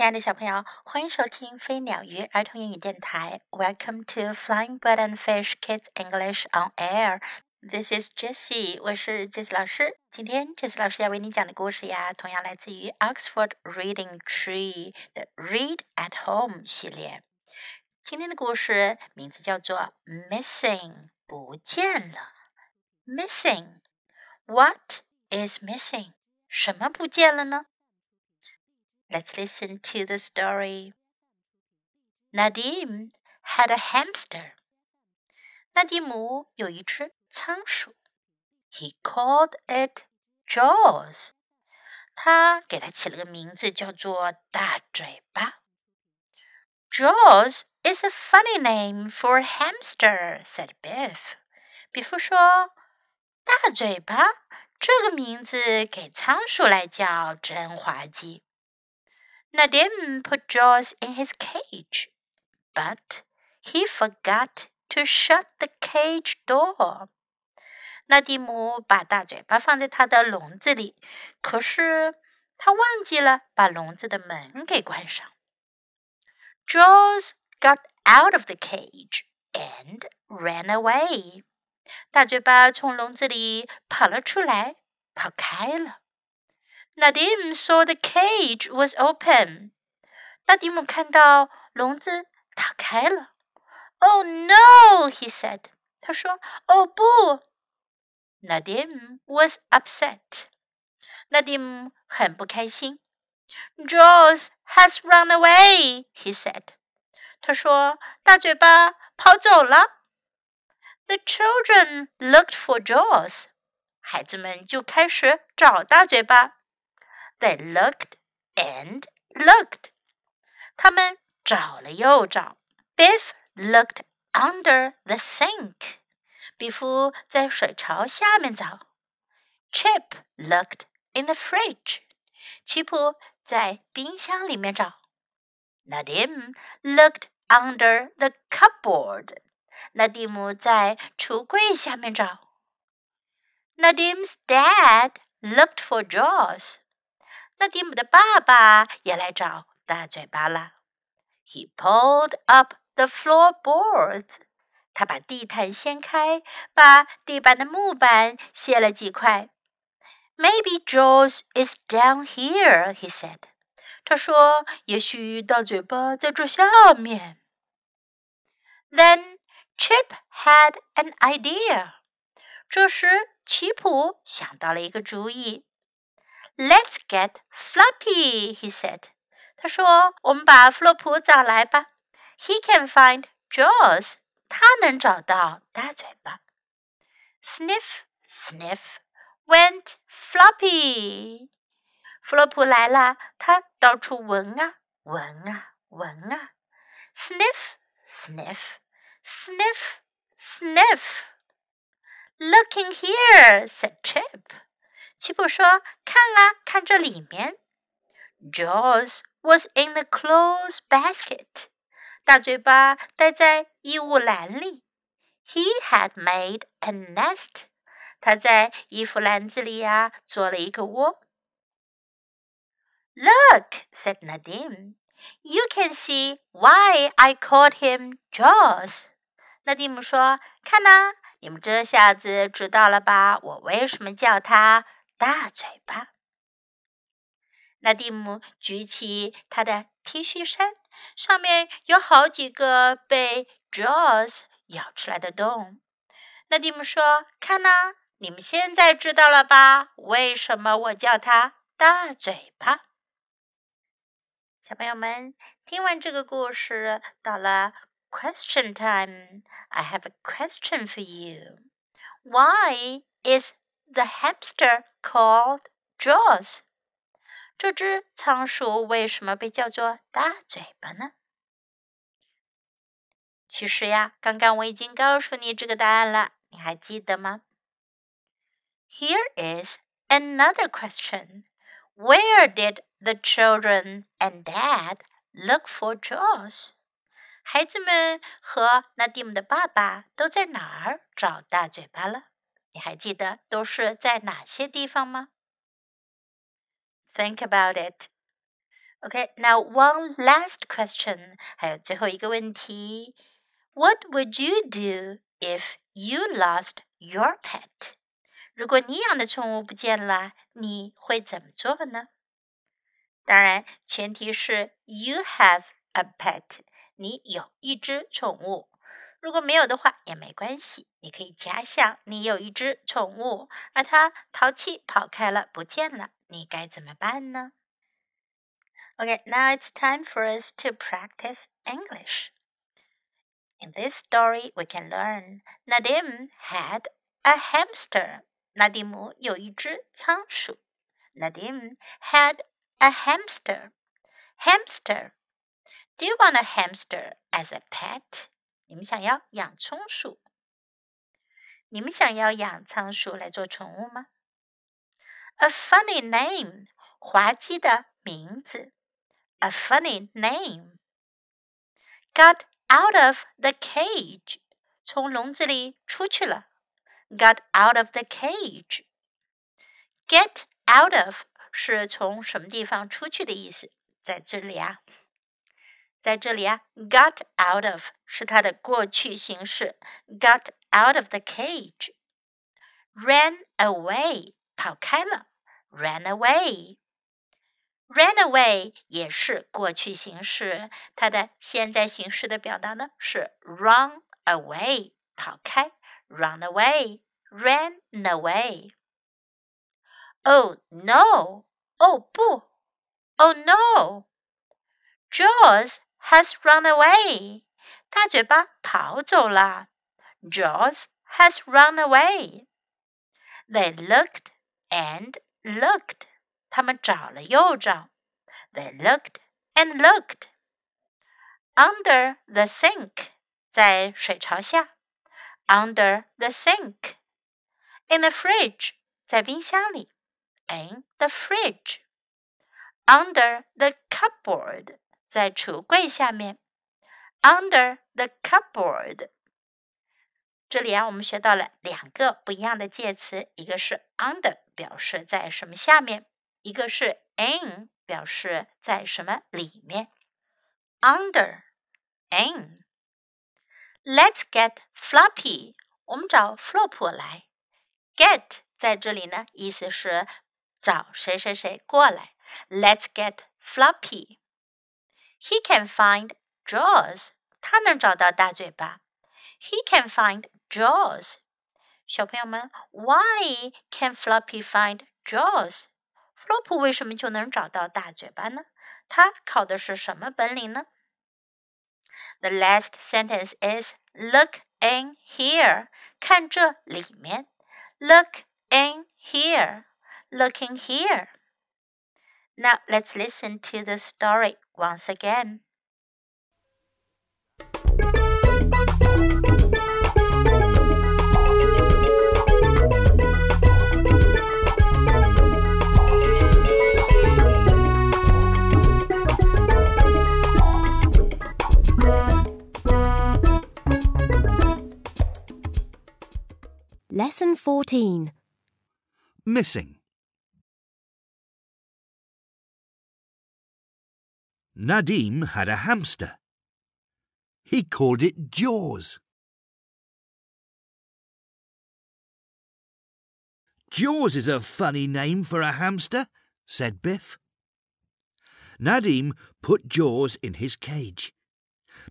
亲爱的小朋友，欢迎收听飞鸟鱼儿童英语电台。Welcome to Flying Bird and Fish Kids English on Air. This is Jessie，我是 Jessie 老师。今天 Jessie 老师要为你讲的故事呀，同样来自于 Oxford Reading Tree 的 Read at Home 系列。今天的故事名字叫做 Missing，不见了。Missing，What is missing？什么不见了呢 ？Let's listen to the story. Nadim had a hamster. 纳迪姆有一只仓鼠。He called it Jaws. 他给它起了个名字，叫做大嘴巴。Jaws is a funny name for a hamster," said Biff. 比夫说：“大嘴巴这个名字给仓鼠来叫真滑稽。” Nadim put Jaws in his cage, but he forgot to shut the cage door. 纳迪姆把大嘴巴放在他的笼子里，可是他忘记了把笼子的门给关上。Jaws got out of the cage and ran away. 大嘴巴从笼子里跑了出来，跑开了。 Nadim saw the cage was open. 纳迪姆看到笼子打开了。Oh no! he said. 他说：“哦不。” Nadim was upset. 纳迪姆很不开心。Jaws has run away, he said. 他说：“大嘴巴跑走了。” The children looked for Jaws. 孩子们就开始找大嘴巴。 they looked and looked. 他们找了又找。Biff looked under the sink. 比夫在水槽下面找。Chip looked in the fridge. 奇普在冰箱里面找。Nadim looked under the cupboard. 纳迪姆在橱柜下面找。Nadim's dad looked for Jaws. 那蒂姆的爸爸也来找大嘴巴了。He pulled up the floorboards。他把地毯掀开，把地板的木板卸了几块。Maybe Jaws is down here, he said. 他说：“也许大嘴巴在这下面。” Then Chip had an idea. 这时，奇普想到了一个主意。Let's get Floppy, he said. 他说：“我们把弗洛普找来吧。He can find Jaws. 他能找到大嘴巴。” Sniff, sniff, went Floppy. 弗洛普来了，他到处闻啊闻啊闻啊。Sniff, sniff, sniff, sniff. Looking here, said Chip. 奇普说：“看啊，看这里面。” Jaws was in the clothes basket. 大嘴巴待在衣物篮里。He had made a nest. 他在衣服篮子里呀做了一个窝。Look, said Nadim. You can see why I called him Jaws. 纳迪姆说：“看呐，你们这下子知道了吧？我为什么叫他？” 大嘴巴。那蒂姆举起他的 T 恤衫，上面有好几个被 Jaws 咬出来的洞。那蒂姆说：“看呐，你们现在知道了吧？为什么我叫他大嘴巴？”小朋友们，听完这个故事，到了 Question time。I have a question for you. Why is the hamster called Jaws。这只仓鼠为什么被叫做大嘴巴呢？其实呀，刚刚我已经告诉你这个答案了，你还记得吗？Here is another question. Where did the children and Dad look for Jaws? 孩子们和纳蒂姆的爸爸都在哪儿找大嘴巴了？ 你还记得都是在哪些地方吗？Think about it. Okay, now one last question，还有最后一个问题。What would you do if you lost your pet？如果你养的宠物不见了，你会怎么做呢？当然，前提是 you have a pet，你有一只宠物。如果没有的话也没关系，你可以假想你有一只宠物，而它淘气跑开了，不见了，你该怎么办呢？Okay, now it's time for us to practice English. In this story, we can learn Nadim had a hamster. 纳迪姆有一只仓鼠。Nadim had a hamster. Hamster. Do you want a hamster as a pet? 你们想要养仓鼠？你们想要养仓鼠来做宠物吗？A funny name，滑稽的名字。A funny name。Got out of the cage，从笼子里出去了。Got out of the cage。Get out of 是从什么地方出去的意思，在这里啊。在这里啊，got out of 是它的过去形式，got out of the cage。ran away 跑开了，ran away。ran away 也是过去形式，它的现在形式的表达呢是 run away 跑开，run away，ran away。Oh no！哦不！Oh no！Jaws has run away. 大嘴巴跑走了。Jaws has run away. They looked and looked. 他们找了又找。They looked and looked. Under the sink. 在水槽下。Under the sink. In the fridge. 在冰箱里。In the fridge. Under the cupboard. 在橱柜下面，under the cupboard。这里啊，我们学到了两个不一样的介词，一个是 under，表示在什么下面；一个是 in，表示在什么里面。under，in。Let's get Floppy。我们找 Flop 来。Get 在这里呢，意思是找谁谁谁过来。Let's get Floppy。He can find Jaws. 他能找到大嘴巴。He can find Jaws. 小朋友们，Why can Floppy find Jaws? 弗洛普为什么就能找到大嘴巴呢？他考的是什么本领呢？The last sentence is Look in here. 看这里面。Look in here. Look in here. Now let's listen to the story once again. Lesson 14 Missing. Nadim had a hamster. He called it Jaws. Jaws is a funny name for a hamster, said Biff. Nadim put Jaws in his cage,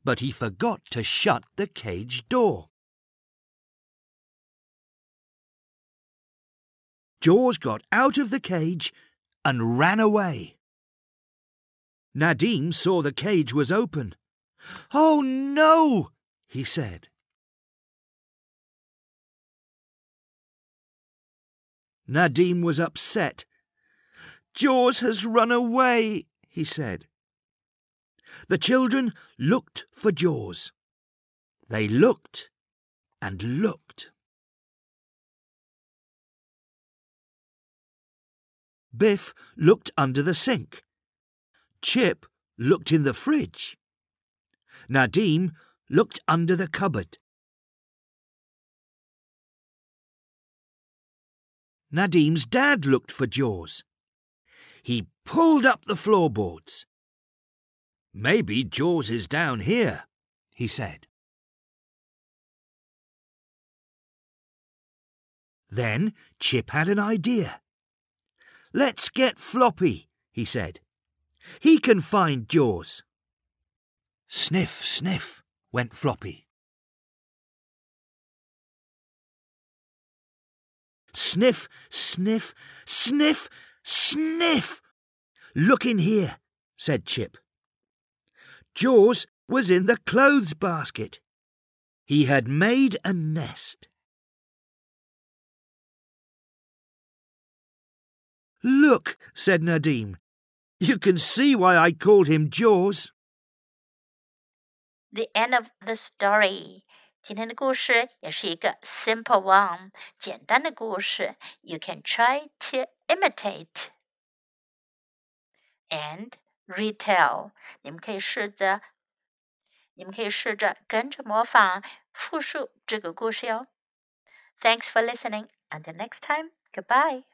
but he forgot to shut the cage door. Jaws got out of the cage and ran away. Nadim saw the cage was open. Oh no, he said. Nadim was upset. Jaws has run away, he said. The children looked for Jaws. They looked and looked. Biff looked under the sink. Chip looked in the fridge. Nadim looked under the cupboard. Nadim's dad looked for Jaws. He pulled up the floorboards. Maybe Jaws is down here, he said. Then Chip had an idea. Let's get Floppy, he said. He can find Jaws. Sniff, sniff, went Floppy. Sniff, sniff, sniff, sniff. Look in here, said Chip. Jaws was in the clothes basket. He had made a nest. Look, said Nadim. You can see why I called him Jaws. The end of the story. 今天的故事也是一个 simple one，简单的故事。You can try to imitate and retell。你们可以试着，你们可以试着跟着模仿复述这个故事哟。Thanks for listening. Until next time. Goodbye.